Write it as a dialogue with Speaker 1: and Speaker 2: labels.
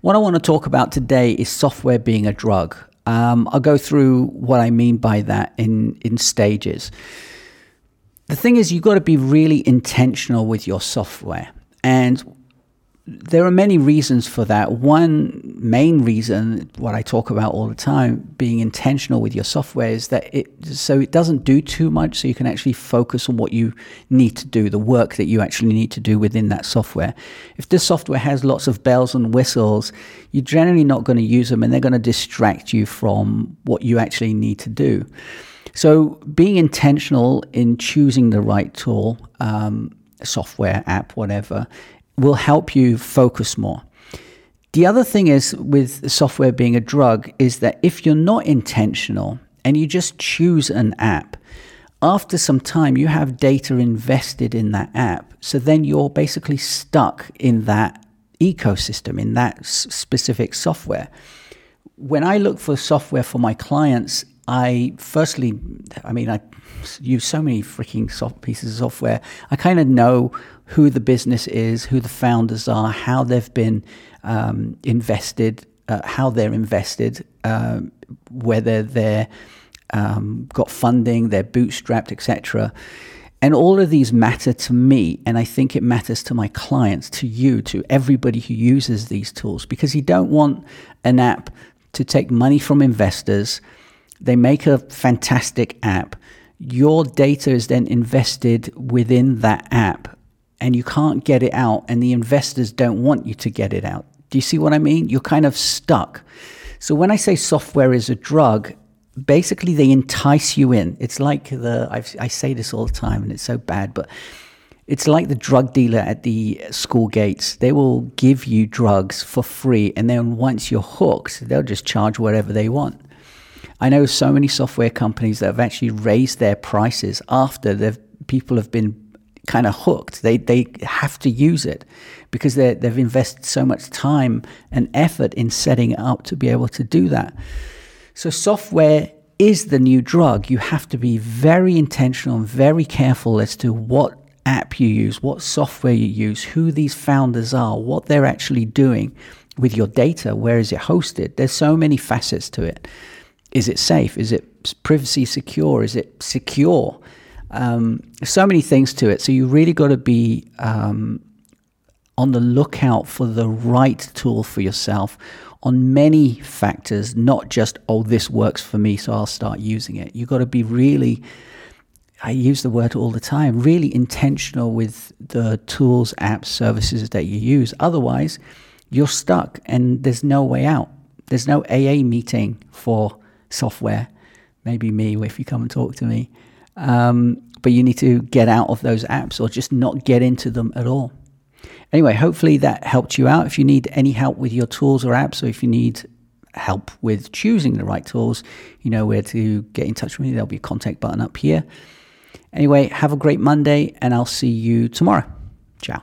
Speaker 1: What I want to talk about today is software being a drug. Um, I'll go through what I mean by that in, in stages. The thing is, you've got to be really intentional with your software. And there are many reasons for that. One main reason, what I talk about all the time, being intentional with your software is that it so it doesn't do too much, so you can actually focus on what you need to do, the work that you actually need to do within that software. If this software has lots of bells and whistles, you're generally not going to use them, and they're going to distract you from what you actually need to do. So, being intentional in choosing the right tool, um, software, app, whatever, will help you focus more. The other thing is with software being a drug is that if you're not intentional and you just choose an app, after some time you have data invested in that app. So then you're basically stuck in that ecosystem, in that specific software. When I look for software for my clients, I firstly, I mean, I use so many freaking soft pieces of software. I kind of know who the business is, who the founders are, how they've been um, invested, uh, how they're invested, uh, whether they're um, got funding, they're bootstrapped, etc. And all of these matter to me, and I think it matters to my clients, to you, to everybody who uses these tools, because you don't want an app to take money from investors. They make a fantastic app. Your data is then invested within that app and you can't get it out, and the investors don't want you to get it out. Do you see what I mean? You're kind of stuck. So when I say software is a drug, basically they entice you in. It's like the I've, i say this all the time, and it's so bad, but it's like the drug dealer at the school gates. They will give you drugs for free, and then once you're hooked, they'll just charge whatever they want. I know so many software companies that have actually raised their prices after the people have been kind of hooked. They they have to use it because they they've invested so much time and effort in setting it up to be able to do that. So software is the new drug. You have to be very intentional and very careful as to what app you use, what software you use, who these founders are, what they're actually doing with your data, where is it hosted? There's so many facets to it. Is it safe? Is it privacy secure? Is it secure? Um, so many things to it. So you really got to be um, on the lookout for the right tool for yourself on many factors, not just, oh, this works for me, so I'll start using it. You got to be really, I use the word all the time, really intentional with the tools, apps, services that you use. Otherwise, you're stuck and there's no way out. There's no AA meeting for software. Maybe me, if you come and talk to me. Um, but you need to get out of those apps or just not get into them at all. Anyway, hopefully that helped you out. If you need any help with your tools or apps, or if you need help with choosing the right tools, you know where to get in touch with me. There'll be a contact button up here. Anyway, have a great Monday, and I'll see you tomorrow. Ciao.